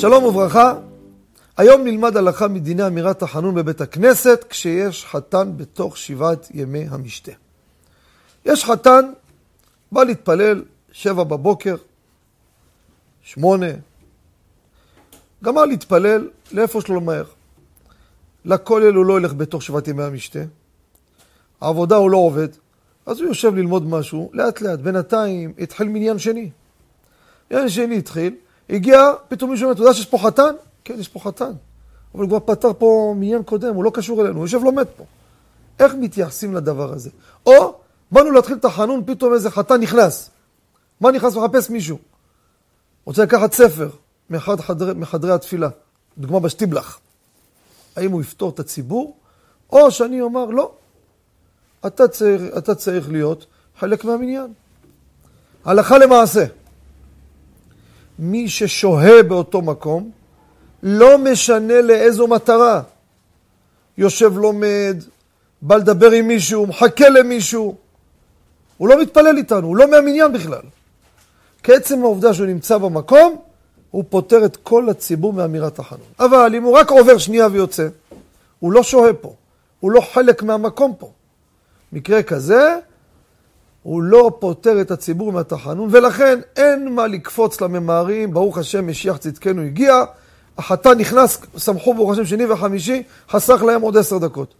שלום וברכה. היום נלמד הלכה מדיני אמירת החנון בבית הכנסת כשיש חתן בתוך שבעת ימי המשתה. יש חתן, בא להתפלל, שבע בבוקר, שמונה, גמר להתפלל, לאיפה שלו למהר. לכולל הוא לא ילך בתוך שבעת ימי המשתה, העבודה הוא לא עובד, אז הוא יושב ללמוד משהו, לאט לאט, בינתיים התחיל מניין שני. מניין שני התחיל, הגיע, פתאום מישהו אומר, אתה יודע שיש פה חתן? כן, יש פה חתן. אבל הוא כבר פתר פה מניין קודם, הוא לא קשור אלינו, הוא יושב לומד פה. איך מתייחסים לדבר הזה? או, באנו להתחיל את החנון, פתאום איזה חתן נכנס. מה נכנס לחפש מישהו? רוצה לקחת ספר מאחד חדרי, מחדרי התפילה, דוגמה בשטיבלח. האם הוא יפתור את הציבור, או שאני אומר, לא, אתה צריך, אתה צריך להיות חלק מהמניין. הלכה למעשה. מי ששוהה באותו מקום, לא משנה לאיזו מטרה. יושב לומד, בא לדבר עם מישהו, מחכה למישהו. הוא לא מתפלל איתנו, הוא לא מהמניין בכלל. כעצם העובדה שהוא נמצא במקום, הוא פותר את כל הציבור מאמירת החנון. אבל אם הוא רק עובר שנייה ויוצא, הוא לא שוהה פה, הוא לא חלק מהמקום פה. מקרה כזה, הוא לא פותר את הציבור מהתחנון, ולכן אין מה לקפוץ לממהרים, ברוך השם, משיח צדקנו הגיע, החתן נכנס, שמחו ברוך השם שני וחמישי, חסך להם עוד עשר דקות.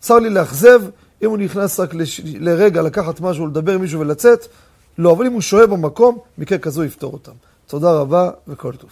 צר לי לאכזב, אם הוא נכנס רק לש... לרגע לקחת משהו, לדבר עם מישהו ולצאת, לא, אבל אם הוא שוהה במקום, מקרה כזו יפתור אותם. תודה רבה וכל טוב.